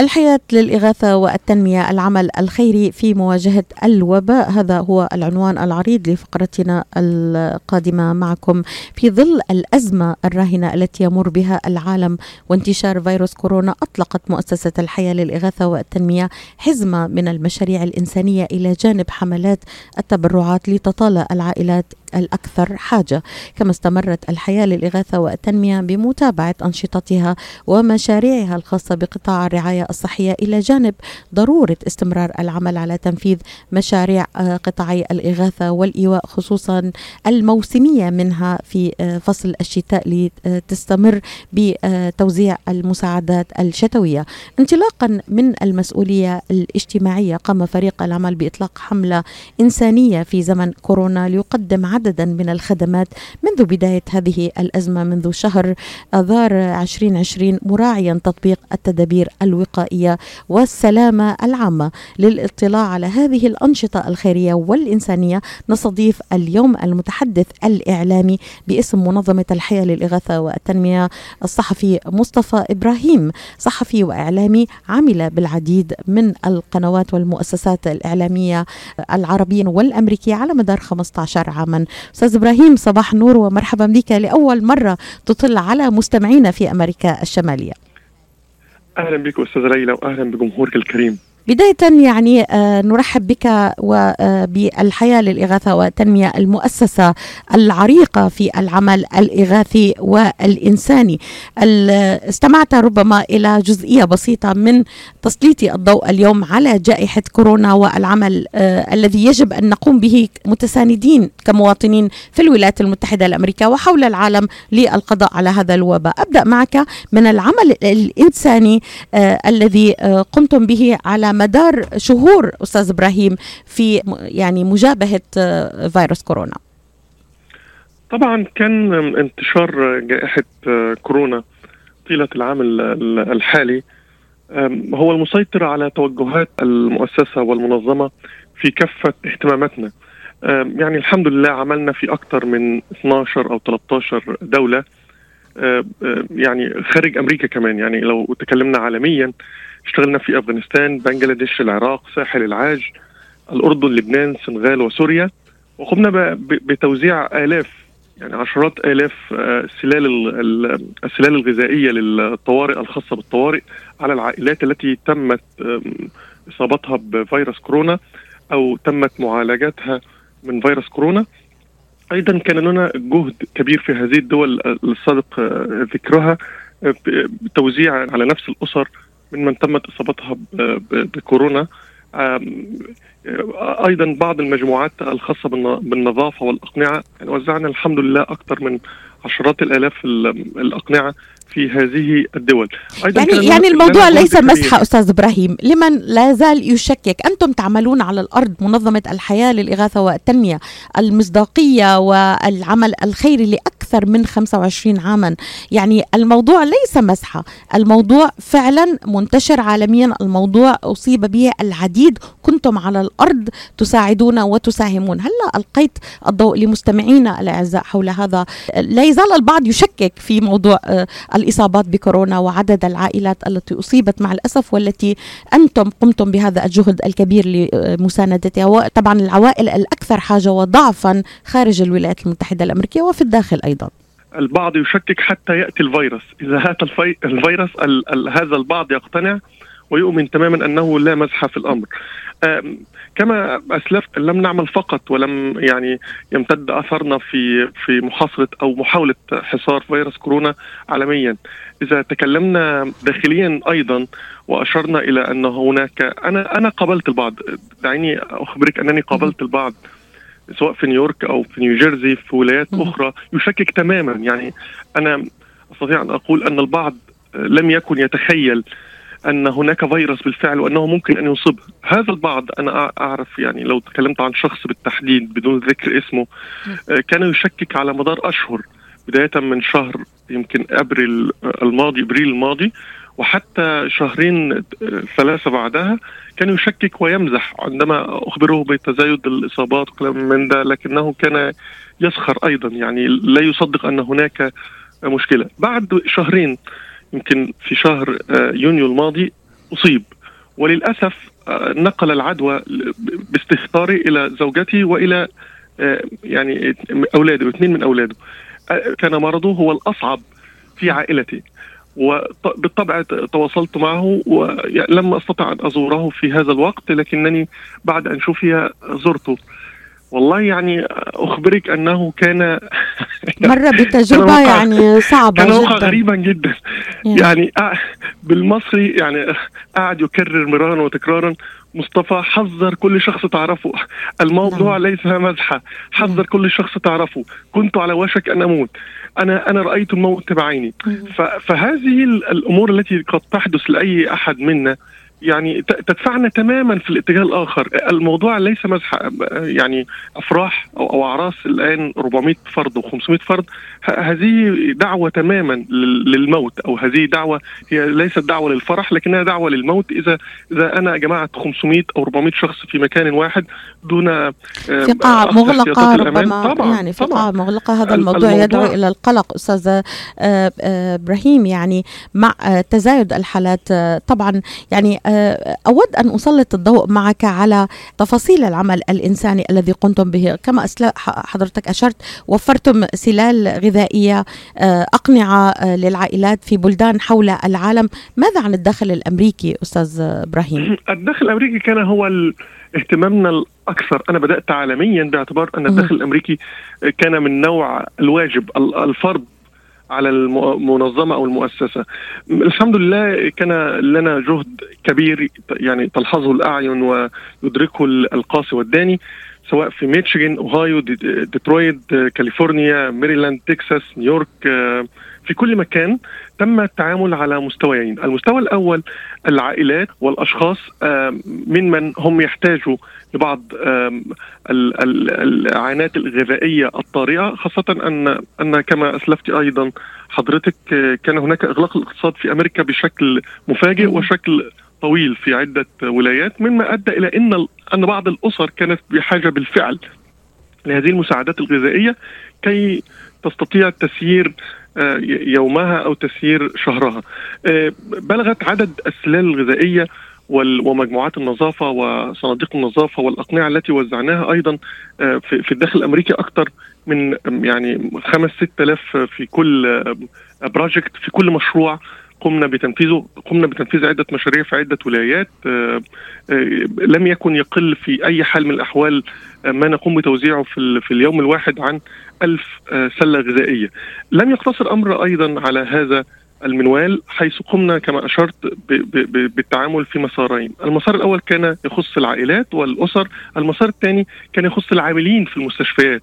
الحياة للإغاثة والتنمية العمل الخيري في مواجهة الوباء هذا هو العنوان العريض لفقرتنا القادمة معكم في ظل الأزمة الراهنة التي يمر بها العالم وانتشار فيروس كورونا أطلقت مؤسسة الحياة للإغاثة والتنمية حزمة من المشاريع الإنسانية إلى جانب حملات التبرعات لتطالى العائلات الأكثر حاجة كما استمرت الحياة للإغاثة والتنمية بمتابعة أنشطتها ومشاريعها الخاصة بقطاع الرعاية الصحية إلى جانب ضرورة استمرار العمل على تنفيذ مشاريع آه، قطاعي الإغاثة والإيواء خصوصا الموسمية منها في آه، فصل الشتاء لتستمر بتوزيع المساعدات الشتوية. انطلاقا من المسؤولية الاجتماعية قام فريق العمل بإطلاق حملة إنسانية في زمن كورونا ليقدم عدد عددا من الخدمات منذ بداية هذه الأزمة منذ شهر آذار 2020 مراعيا تطبيق التدابير الوقائية والسلامة العامة للاطلاع على هذه الأنشطة الخيرية والإنسانية. نستضيف اليوم المتحدث الإعلامي باسم منظمة الحياة للإغاثة والتنمية الصحفي مصطفى إبراهيم. صحفي وإعلامي عمل بالعديد من القنوات والمؤسسات الإعلامية العربية والأمريكية على مدار 15 عاما. أستاذ إبراهيم صباح النور ومرحبا بك لأول مرة تطل على مستمعينا في أمريكا الشمالية. أهلا بك أستاذ ليلى واهلا بجمهورك الكريم. بداية يعني آه، نرحب بك وبالحياة للإغاثة والتنمية المؤسسة العريقة في العمل الإغاثي والإنساني. استمعت ربما إلى جزئية بسيطة من تسليط الضوء اليوم على جائحة كورونا والعمل آه، الذي يجب أن نقوم به متساندين كمواطنين في الولايات المتحدة الأمريكية وحول العالم للقضاء على هذا الوباء. أبدأ معك من العمل الإنساني آه، الذي قمتم به على مدار شهور أستاذ إبراهيم في يعني مجابهة آه، فيروس كورونا. طبعا كان انتشار جائحة آه، كورونا طيلة العام الحالي. هو المسيطر على توجهات المؤسسة والمنظمة في كافة اهتماماتنا. يعني الحمد لله عملنا في أكثر من 12 أو 13 دولة. يعني خارج أمريكا كمان يعني لو تكلمنا عالميا اشتغلنا في أفغانستان بنجلاديش العراق ساحل العاج الأردن لبنان السنغال وسوريا. وقمنا بتوزيع آلاف يعني عشرات آلاف آه، سلال السلال الغذائية للطوارئ الخاصة بالطوارئ على العائلات التي تمت إصابتها بفيروس كورونا أو تمت معالجتها من فيروس كورونا. أيضا كان لنا جهد كبير في هذه الدول السابق آه، ذكرها آه، بتوزيع على نفس الأسر من من تمت إصابتها بكورونا. أيضا بعض المجموعات الخاصة بالنظافة والأقنعة. يعني وزعنا الحمد لله أكثر من عشرات الآلاف الأقنعة في هذه الدول. أيضا يعني يعني الموضوع ليس مسحة أستاذ إبراهيم. لمن لا زال يشكك أنتم تعملون على الأرض منظمة الحياة للإغاثة والتنمية المصداقية والعمل الخيري لأكثر من 25 عاما. يعني الموضوع ليس مسحة. الموضوع فعلا منتشر عالميا. الموضوع أصيب به العديد. كنتم على الأرض تساعدون وتساهمون. هل ألقيت الضوء لمستمعينا الأعزاء حول هذا؟ لا يزال البعض يشكك في موضوع الإصابات بكورونا وعدد العائلات التي أصيبت مع الأسف والتي أنتم قمتم بهذا الجهد الكبير لمساندتها. وطبعا العوائل الأكثر حاجة وضعفا خارج الولايات المتحدة الأمريكية وفي الداخل أيضا. البعض يشكك حتى يأتي الفيروس. إذا هات الفيروس هذا البعض يقتنع ويؤمن تماما أنه لا مزحة في الأمر. كما أسلفت لم نعمل فقط ولم يعني يمتد أثرنا في في محاصرة أو محاولة حصار فيروس كورونا عالميا. إذا تكلمنا داخليا أيضا وأشرنا إلى أن هناك أنا أنا قابلت البعض. دعيني أخبرك أنني قابلت البعض سواء في نيويورك أو في نيوجيرسي في ولايات أخرى يشكك تماما. يعني أنا أستطيع أن أقول أن البعض لم يكن يتخيل أن هناك فيروس بالفعل وأنه ممكن أن يصيب. هذا البعض أنا أعرف يعني لو تكلمت عن شخص بالتحديد بدون ذكر اسمه آه، كان يشكك على مدار أشهر بداية من شهر يمكن أبريل الماضي أبريل الماضي وحتى شهرين آه، ثلاثة بعدها كان يشكك ويمزح عندما اخبره بتزايد الإصابات وكلام من ده لكنه كان يسخر أيضا يعني لا يصدق أن هناك مشكلة. بعد شهرين يمكن في شهر آه، يونيو الماضي أصيب. وللأسف نقل العدوى باستهتاري إلى زوجتي وإلى يعني أولاده اثنين من أولاده. كان مرضه هو الأصعب في عائلتي وبالطبع تواصلت معه ولم أستطع أن أزوره في هذا الوقت لكنني بعد أن شفي زرته. والله يعني أخبرك أنه كان مر بتجربة يعني صعبة كان جدا. غريبا جدا. يعني, يعني بالمصري يعني قاعد يكرر مرارا وتكرارا. مصطفى حذر كل شخص تعرفه. الموضوع نعم. ليس مزحة. حذر نعم. كل شخص تعرفه. كنت على وشك أن أموت. أنا أنا رأيت الموت بعيني. فهذه الأمور التي قد تحدث لأي أحد منا يعني تدفعنا تماما في الاتجاه الآخر. الموضوع ليس مزح يعني أفراح أو, أعراس. الآن 400 فرد و500 فرد. هذه دعوة تماما للموت أو هذه دعوة هي ليست دعوة للفرح لكنها دعوة للموت. اذا إذا أنا جمعت 500 أو 400 شخص في مكان واحد دون آه، في قاعة مغلقة ربما طبعا يعني في قاعة مغلقة. هذا الموضوع, الموضوع يدعو إلى القلق. أستاذ آه، آه، إبراهيم يعني مع تزايد الحالات طبعا يعني أود أن أسلط الضوء معك على تفاصيل العمل الإنساني الذي قمتم به. كما حضرتك أشرت وفرتم سلال غذائية أقنعة للعائلات في بلدان حول العالم. ماذا عن الداخل الأمريكي أستاذ إبراهيم؟ الداخل الأمريكي كان هو اهتمامنا الأكثر. أنا بدأت عالميا باعتبار أن الداخل الأمريكي كان من نوع الواجب الفرض على المنظمة أو المؤسسة. الحمد لله كان لنا جهد كبير يعني تلحظه الأعين ويدركه القاصي والداني سواء في ميتشيغن أوهايو ديترويت كاليفورنيا ميريلاند تكساس نيويورك في كل مكان تم التعامل على مستويين. المستوى الأول العائلات والأشخاص ممن هم يحتاجوا لبعض العينات الغذائية الطارئة خاصة أن أن كما أسلفت أيضا حضرتك كان هناك إغلاق الاقتصاد في أمريكا بشكل مفاجئ وشكل طويل في عدة ولايات مما أدى إلى أن أن بعض الأسر كانت بحاجة بالفعل لهذه المساعدات الغذائية كي تستطيع تسيير آه، يومها أو تسيير شهرها. آه، بلغت عدد السلال الغذائية ومجموعات النظافة وصناديق النظافة والأقنعة التي وزعناها أيضا آه، في الداخل الأمريكي أكثر من يعني خمس ست آلاف في كل بروجكت في كل مشروع قمنا بتنفيذه قمنا بتنفيذ عدة مشاريع في عدة ولايات لم يكن يقل في أي حال من الأحوال ما نقوم بتوزيعه في, في اليوم الواحد عن ألف آه، سلة غذائية. لم يقتصر أمر أيضا على هذا المنوال حيث قمنا كما أشرت بالتعامل في مسارين. المسار الأول كان يخص العائلات والأسر المسار الثاني كان يخص العاملين في المستشفيات.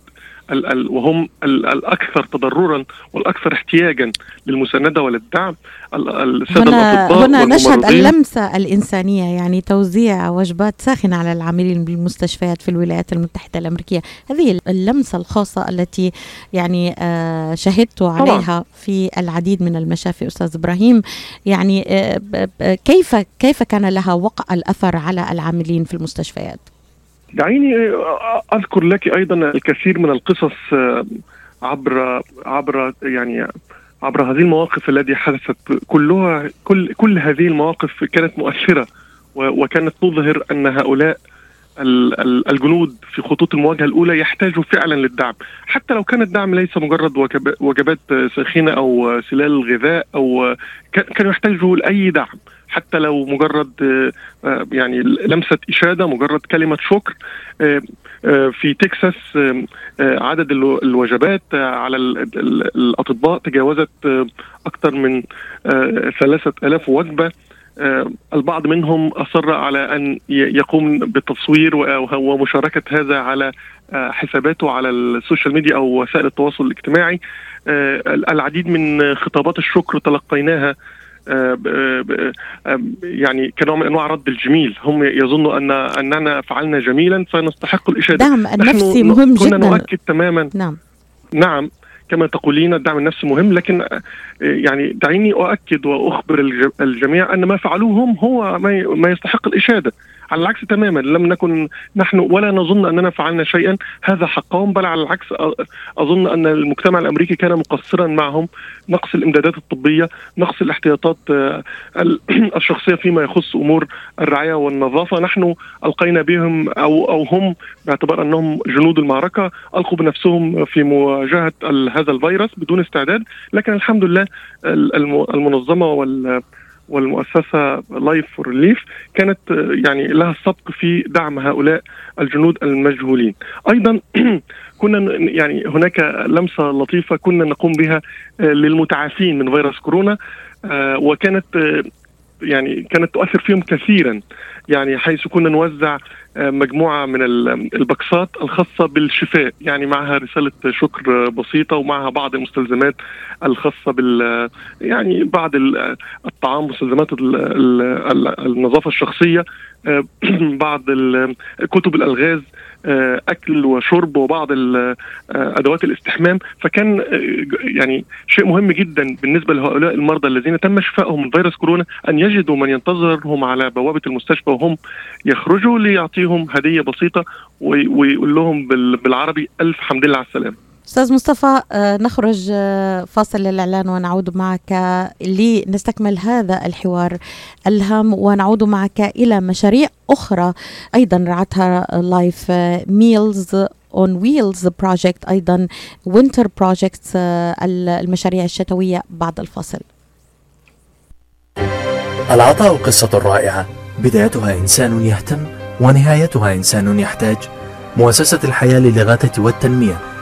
وهم الأكثر تضررا والأكثر احتياجا للمساندة وللدعم السادة هنا هنا نشهد اللمسة الإنسانية يعني توزيع وجبات ساخنة على العاملين بالمستشفيات في الولايات المتحدة الأمريكية. هذه اللمسة الخاصة التي يعني آه، شهدت عليها في العديد من المشافي أستاذ إبراهيم. يعني آه، كيف كيف كان لها وقع الأثر على العاملين في المستشفيات؟ دعيني أذكر لك أيضا الكثير من القصص آه، عبر عبر يعني عبر هذه المواقف التي حدثت كلها كل كل هذه المواقف كانت مؤثرة وكانت تظهر أن هؤلاء الجنود في خطوط المواجهة الأولى يحتاجوا فعلا للدعم، حتى لو كان الدعم ليس مجرد وجبات ساخنة أو سلال غذاء أو كانوا يحتاجوا لأي دعم. حتى لو مجرد آه، يعني لمسة إشادة مجرد كلمة شكر آه، آه، في تكساس عدد الوجبات على الأطباء تجاوزت أكثر من ثلاثة ألاف وجبة. البعض منهم أصر على أن يقوم بالتصوير ومشاركة هذا على حساباته على السوشيال ميديا أو وسائل التواصل الاجتماعي. العديد من خطابات الشكر تلقيناها آه، آه، يعني كنوع من أنواع رد الجميل. هم يظنوا أن أننا فعلنا جميلا فنستحق الإشادة. الدعم النفسي مهم كنا جدا. كنا نؤكد تماما. نعم. نعم كما تقولين الدعم النفسي مهم لكن آه، يعني دعيني أؤكد وأخبر الجميع أن ما فعلوه هم هو ما يستحق الإشادة. على العكس تماما لم نكن نحن ولا نظن أننا فعلنا شيئا هذا حقهم بل على العكس أظن أن المجتمع الأمريكي كان مقصرا معهم نقص الإمدادات الطبية نقص الاحتياطات الشخصية فيما يخص أمور الرعاية والنظافة. نحن ألقينا بهم أو أو هم باعتبار أنهم جنود المعركة ألقوا بنفسهم في مواجهة هذا الفيروس بدون استعداد لكن الحمد لله المنظمة وال والمؤسسة Life for Relief كانت يعني لها السبق في دعم هؤلاء الجنود المجهولين. أيضا كنا يعني هناك لمسة لطيفة كنا نقوم بها للمتعافين من فيروس كورونا وكانت يعني كانت تؤثر فيهم كثيرا. يعني حيث كنا نوزع آه، مجموعة من البكسات الخاصة بالشفاء. يعني معها رسالة شكر بسيطة ومعها بعض المستلزمات الخاصة بال يعني بعض الطعام مستلزمات النظافة الشخصية آه، بعض كتب الألغاز أكل وشرب وبعض آه، أدوات الاستحمام فكان آه، يعني شيء مهم جدا بالنسبة لهؤلاء المرضى الذين تم شفائهم من فيروس كورونا أن يجدوا من ينتظرهم على بوابة المستشفى وهم يخرجوا ليعطيهم هدية بسيطة ويقول لهم بالعربي ألف حمد لله على السلامة. أستاذ مصطفى آه، نخرج آه، فاصل للاعلان ونعود معك لنستكمل هذا الحوار الهام ونعود معك إلى مشاريع أخرى أيضا رعتها Life Meals on Wheels Project أيضا Winter Project المشاريع الشتوية بعد الفاصل. العطاء قصة رائعة. بدايتها إنسان يهتم ونهايتها إنسان يحتاج. مؤسسة الحياة للإغاثة والتنمية.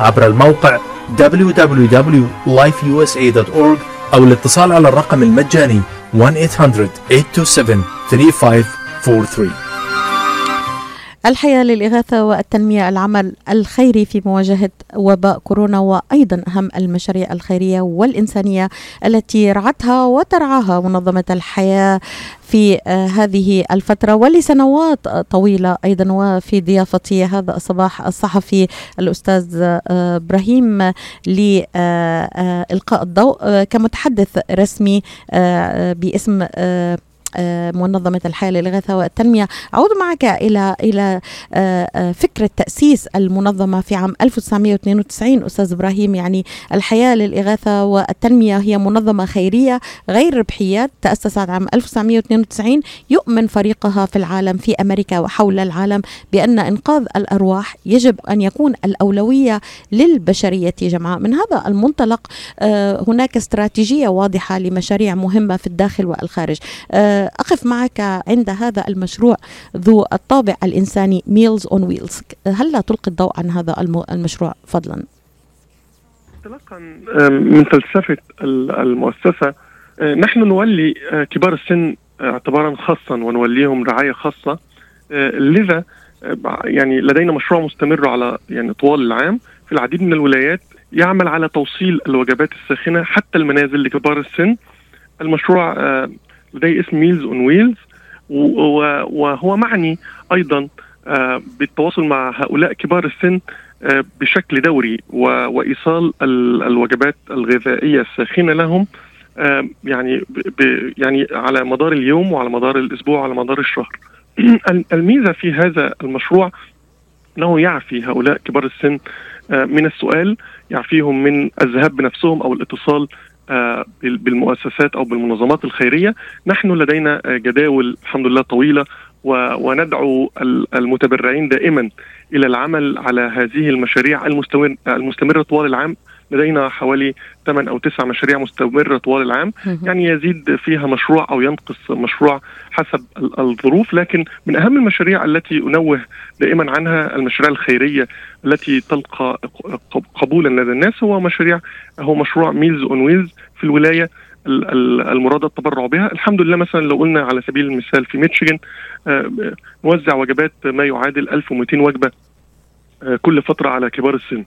عبر الموقع www.lifeusa.org أو الاتصال على الرقم المجاني 1-800-827-3543 الحياة للإغاثة والتنمية العمل الخيري في مواجهة وباء كورونا وأيضا أهم المشاريع الخيرية والإنسانية التي رعتها وترعاها منظمة الحياة في آه، هذه الفترة ولسنوات طويلة أيضا. وفي ضيافتي هذا الصباح الصحفي الأستاذ آه، إبراهيم لإلقاء الضوء كمتحدث رسمي آه، باسم آه، منظمة الحياة للإغاثة والتنمية أعود معك إلى إلى آه، آه، فكرة تأسيس المنظمة في عام 1992 أستاذ إبراهيم يعني الحياة للإغاثة والتنمية هي منظمة خيرية غير ربحية تأسست عام 1992 يؤمن فريقها في العالم في أمريكا وحول العالم بأن إنقاذ الأرواح يجب أن يكون الأولوية للبشرية جمعاء من هذا المنطلق هناك استراتيجية واضحة لمشاريع مهمة في الداخل والخارج. أقف معك عند هذا المشروع ذو الطابع الإنساني Meals on Wheels هل لا تلقي الضوء عن هذا المشروع فضلا؟ انطلاقا من فلسفة المؤسسة آه، نحن نولي آه، كبار السن اعتبارا خاصا ونوليهم رعاية خاصة. لذا يعني لدينا مشروع مستمر على يعني طوال العام. في العديد من الولايات يعمل على توصيل الوجبات الساخنة حتى المنازل لكبار السن. المشروع لديه اسم Meals on Wheels وهو معني أيضا آه، بالتواصل مع هؤلاء كبار السن آه، بشكل دوري وإيصال الوجبات الغذائية الساخنة لهم آه، يعني يعني على مدار اليوم وعلى مدار الأسبوع وعلى مدار الشهر. الميزة في هذا المشروع أنه يعفي هؤلاء كبار السن من السؤال يعفيهم من الذهاب بنفسهم أو الاتصال بالمؤسسات أو بالمنظمات الخيرية. نحن لدينا آه، جداول الحمد لله طويلة وندعو المتبرعين دائما إلى العمل على هذه المشاريع المستمر المستمرة طوال العام. لدينا حوالي 8 أو 9 مشاريع مستمرة طوال العام. يعني يزيد فيها مشروع أو ينقص مشروع حسب الظروف لكن من أهم المشاريع التي أنوه دائما عنها المشاريع الخيرية التي تلقى قبولا لدى الناس هو مشاريع هو مشروع Meals on Wheels في الولاية المراد التبرع بها. الحمد لله مثلا لو قلنا على سبيل المثال في ميتشيغن نوزع وجبات ما يعادل 1200 وجبة. كل فترة على كبار السن.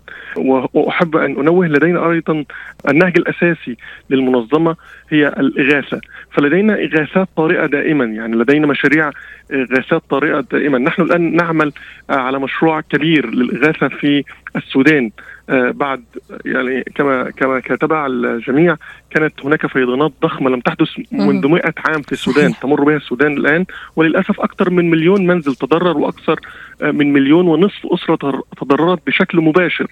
وأحب أن أنوه لدينا أيضا النهج الأساسي للمنظمة هي الإغاثة. فلدينا إغاثات طارئة دائما يعني لدينا مشاريع إغاثات طارئة دائما. نحن الآن نعمل على مشروع كبير للإغاثة في السودان. آه، بعد يعني كما كما كتبع الجميع كانت هناك فيضانات ضخمة لم تحدث منذ 100 عام في السودان. تمر بها السودان الآن وللأسف أكثر من مليون منزل تضرر وأكثر آه، من مليون ونصف أسرة تضررت بشكل مباشر.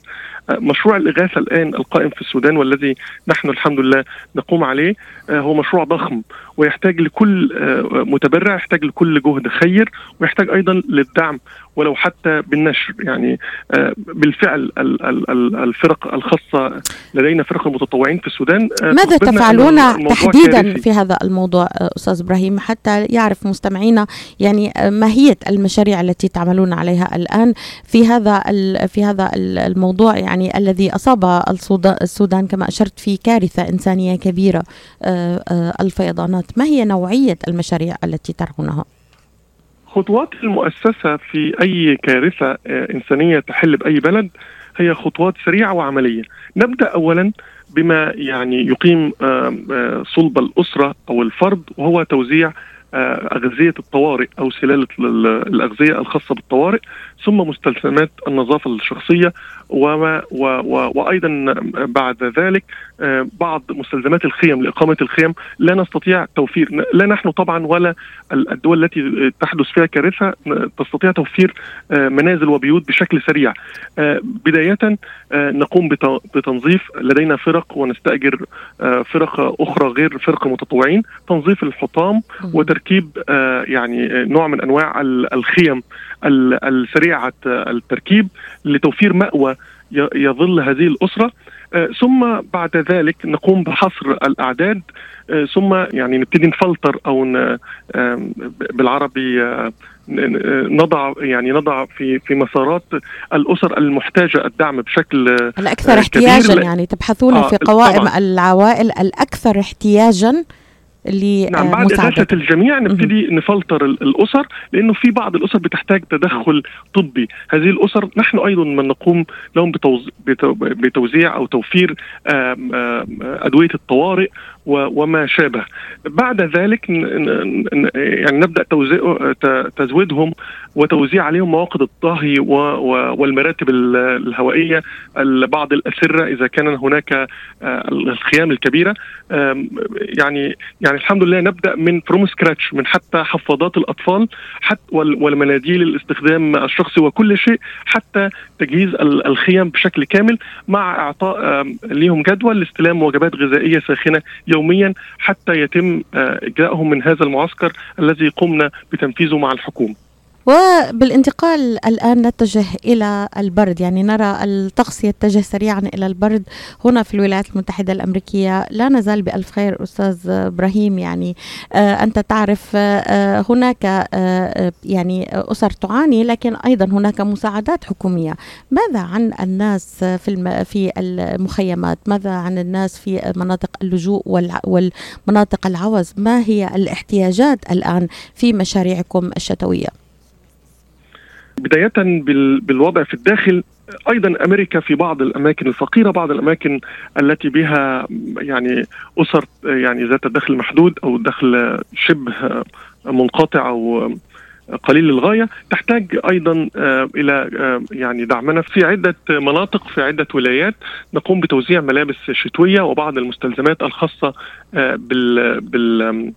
آه، مشروع الإغاثة الآن القائم في السودان والذي نحن الحمد لله نقوم عليه هو مشروع ضخم ويحتاج لكل متبرع يحتاج لكل جهد خير ويحتاج أيضا للدعم ولو حتى بالنشر. يعني بالفعل الفرق الخاصة لدينا فرق المتطوعين في السودان ماذا تفعلون تحديدا كارثي. في هذا الموضوع أستاذ إبراهيم حتى يعرف مستمعينا يعني ماهية المشاريع التي تعملون عليها الآن في هذا في هذا الموضوع يعني الذي أصاب السودان كما أشرت في كارثة إنسانية كبيرة الفيضانات. ما هي نوعية المشاريع التي ترونها خطوات المؤسسة في أي كارثة إنسانية تحل بأي بلد هي خطوات سريعة وعملية. نبدأ اولا بما يعني يقيم صلب الأسرة أو الفرد وهو توزيع أغذية الطوارئ أو سلالة الأغذية الخاصة بالطوارئ ثم مستلزمات النظافة الشخصية وما و و وأيضا بعد ذلك بعض مستلزمات الخيم لإقامة الخيم. لا نستطيع توفير لا نحن طبعا ولا الدول التي تحدث فيها كارثة تستطيع توفير منازل وبيوت بشكل سريع. بداية نقوم بتنظيف. لدينا فرق ونستأجر فرق أخرى غير فرق المتطوعين تنظيف الحطام وتركيب يعني نوع من أنواع الخيم السريعة التركيب لتوفير مأوى يظل هذه الأسرة. ثم بعد ذلك نقوم بحصر الأعداد. ثم يعني نبتدي نفلتر أو بالعربي نضع يعني نضع في في مسارات الأسر المحتاجة الدعم بشكل الأكثر احتياجا يعني تبحثون آه في قوائم طبعا. العوائل الأكثر احتياجا نعم بعد إغاثة الجميع نبتدي نفلتر الأسر لأنه في بعض الأسر بتحتاج تدخل طبي. هذه الأسر نحن أيضا من نقوم لهم بتوزيع أو توفير أدوية الطوارئ. وما شابه. بعد ذلك يعني نبدأ تزويدهم وتوزيع عليهم مواقد الطهي والمراتب الهوائية لبعض الأسرة إذا كان هناك آه، الخيام الكبيرة. يعني يعني الحمد لله نبدأ من from scratch من حتى حفاضات الأطفال حتى والمناديل الاستخدام الشخصي وكل شيء حتى تجهيز الخيم بشكل كامل مع إعطاء ليهم جدول لاستلام وجبات غذائية ساخنة يوميا حتى يتم آه، اجرائهم من هذا المعسكر الذي قمنا بتنفيذه مع الحكومة. وبالانتقال الآن نتجه إلى البرد يعني نرى الطقس يتجه سريعا إلى البرد هنا في الولايات المتحدة الأمريكية. لا نزال بألف خير أستاذ إبراهيم يعني آه أنت تعرف آه هناك آه يعني أسر تعاني لكن أيضا هناك مساعدات حكومية. ماذا عن الناس في في المخيمات؟ ماذا عن الناس في مناطق اللجوء والمناطق العوز؟ ما هي الاحتياجات الآن في مشاريعكم الشتوية؟ بداية بالوضع في الداخل أيضا أمريكا في بعض الأماكن الفقيرة بعض الأماكن التي بها يعني أسر يعني ذات دخل محدود أو دخل شبه منقطع أو قليل للغاية تحتاج أيضا إلى يعني دعمنا في عدة مناطق في عدة ولايات. نقوم بتوزيع ملابس شتوية وبعض المستلزمات الخاصة بال بال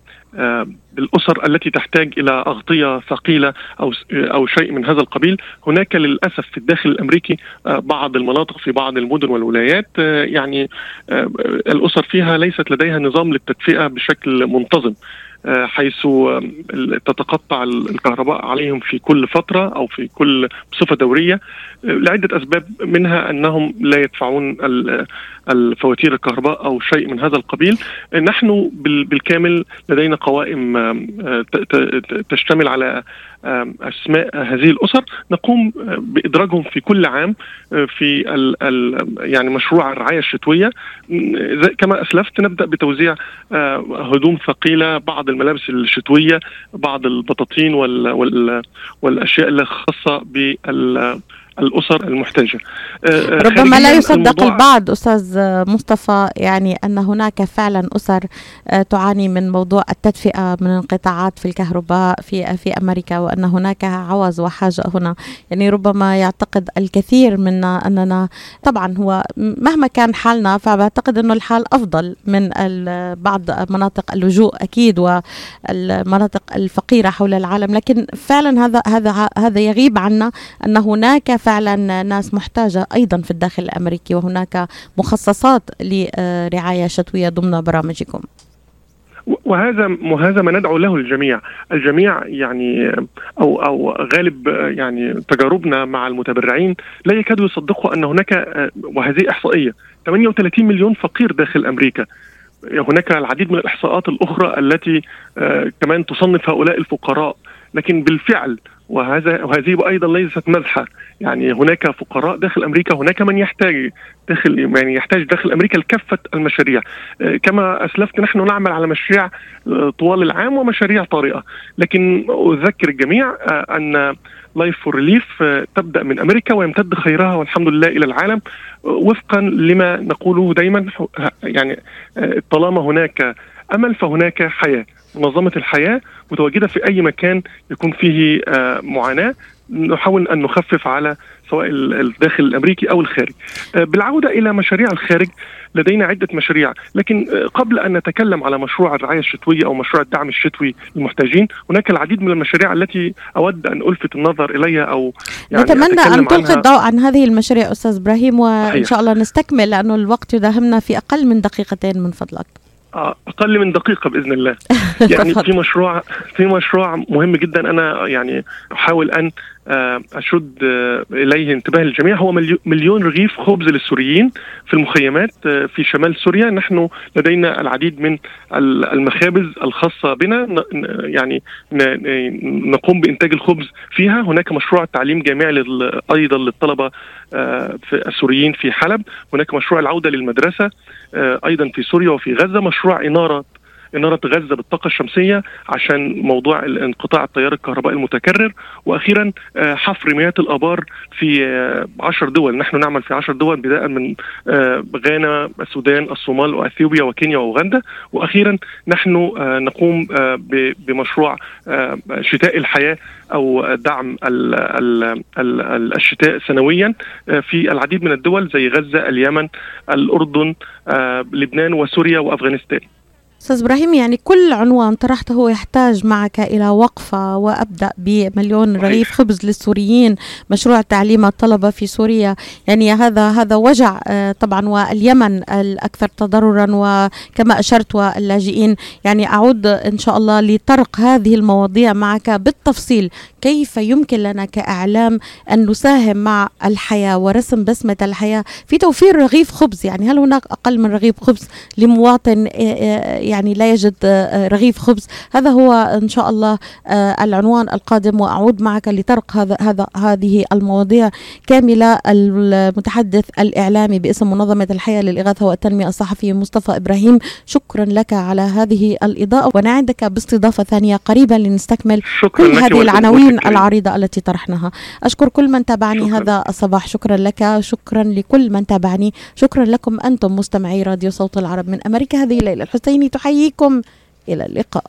الأسر التي تحتاج إلى أغطية ثقيلة أو أو شيء من هذا القبيل. هناك للأسف في الداخل الأمريكي آه، بعض المناطق في بعض المدن والولايات آه، يعني آه، الأسر فيها ليست لديها نظام للتدفئة بشكل منتظم. حيث تتقطع الكهرباء عليهم في كل فترة أو في كل بصفة دورية. لعدة أسباب منها أنهم لا يدفعون الفواتير الكهرباء أو شيء من هذا القبيل. نحن بالكامل لدينا قوائم تشتمل على أسماء هذه الأسر نقوم بإدراجهم في كل عام في ال ال يعني مشروع الرعاية الشتوية. كما أسلفت نبدأ بتوزيع هدوم ثقيلة بعض الملابس الشتوية بعض البطاطين وال وال والأشياء الخاصة بال الأسر المحتاجه آه، آه، ربما لا يصدق البعض أستاذ مصطفى يعني أن هناك فعلا أسر آه، تعاني من موضوع التدفئة من انقطاعات في الكهرباء في في أمريكا وأن هناك عوز وحاجة هنا. يعني ربما يعتقد الكثير منا أننا طبعا هو مهما كان حالنا فبعتقد أنه الحال أفضل من بعض مناطق اللجوء أكيد والمناطق الفقيرة حول العالم. لكن فعلا هذا هذا هذا يغيب عنا أن هناك فعلا ناس محتاجة أيضا في الداخل الأمريكي وهناك مخصصات لرعاية شتوية ضمن برامجكم. وهذا وهذا ما ندعو له الجميع، الجميع يعني أو أو غالب يعني تجاربنا مع المتبرعين لا يكادوا يصدقوا أن هناك وهذه إحصائية 38 مليون فقير داخل أمريكا. هناك العديد من الإحصاءات الأخرى التي كمان تصنف هؤلاء الفقراء. لكن بالفعل وهذا وهذه أيضا ليست مزحه يعني هناك فقراء داخل أمريكا هناك من يحتاج داخل يعني يحتاج داخل أمريكا لكافة المشاريع. آه، كما أسلفت نحن نعمل على مشاريع آه، طوال العام ومشاريع طارئة. لكن أذكر الجميع آه، أن Life for Relief تبدأ من أمريكا ويمتد خيرها والحمد لله إلى العالم. وفقا لما نقوله دائما يعني طالما هناك أمل فهناك حياة. منظمة الحياة متواجدة في أي مكان يكون فيه آه، معاناة نحاول أن نخفف على سواء الداخل الأمريكي أو الخارج. آه، بالعودة إلى مشاريع الخارج لدينا عدة مشاريع، لكن آه، قبل أن نتكلم على مشروع الرعاية الشتوية أو مشروع الدعم الشتوي للمحتاجين، هناك العديد من المشاريع التي أود أن ألفت النظر إليها أو يعني نتمنى أن تلقي الضوء عن هذه المشاريع أستاذ إبراهيم وإن شاء الله نستكمل لأنه الوقت يداهمنا في أقل من دقيقتين من فضلك. أقل من دقيقة بإذن الله. يعني في مشروع في مشروع مهم جدا. أنا يعني أحاول أن أشد آه، إليه انتباه الجميع. هو مليون رغيف خبز للسوريين في المخيمات آه، في شمال سوريا. نحن لدينا العديد من المخابز الخاصة بنا. يعني نقوم بإنتاج الخبز فيها. هناك مشروع تعليم جامعي أيضا للطلبة في السوريين في حلب. هناك مشروع العودة للمدرسة أيضا في سوريا وفي غزة. مشروع إنارة اناره غزه بالطاقة الشمسية عشان موضوع انقطاع التيار الكهربائي المتكرر. وأخيرا آه، حفر مياه الآبار في 10 آه، دول. نحن نعمل في 10 دول بدايه من آه، غانا السودان الصومال وإثيوبيا وكينيا وأوغندا. وأخيرا نحن نقوم بمشروع شتاء الحياة أو دعم الشتاء سنويا في العديد من الدول زي غزة اليمن الأردن لبنان وسوريا وأفغانستان. أستاذ إبراهيم يعني كل عنوان طرحته يحتاج معك إلى وقفة وأبدأ بمليون رغيف خبز للسوريين مشروع تعليم الطلبة في سوريا. يعني هذا هذا وجع آه، طبعا واليمن الأكثر تضررا وكما أشرت واللاجئين. يعني أعود إن شاء الله لطرق هذه المواضيع معك بالتفصيل. كيف يمكن لنا كإعلام أن نساهم مع الحياة ورسم بسمة الحياة في توفير رغيف خبز؟ يعني هل هناك أقل من رغيف خبز لمواطن آه، آه، يعني لا يجد آه، رغيف خبز. هذا هو إن شاء الله آه، العنوان القادم وأعود معك لطرق هذا هذا هذه المواضيع. كاملة المتحدث الإعلامي باسم منظمة الحياة للإغاثة والتنمية الصحفي مصطفى إبراهيم شكرا لك على هذه الإضاءة. ونعدك باستضافة ثانية قريبا لنستكمل كل هذه العناوين العريضة التي طرحناها. أشكر كل من تابعني شكرا. هذا الصباح. شكرا لك شكرا لكل من تابعني. شكرا لكم أنتم مستمعي راديو صوت العرب من أمريكا. هذه ليلى الحسيني. تحييكم. إلى اللقاء.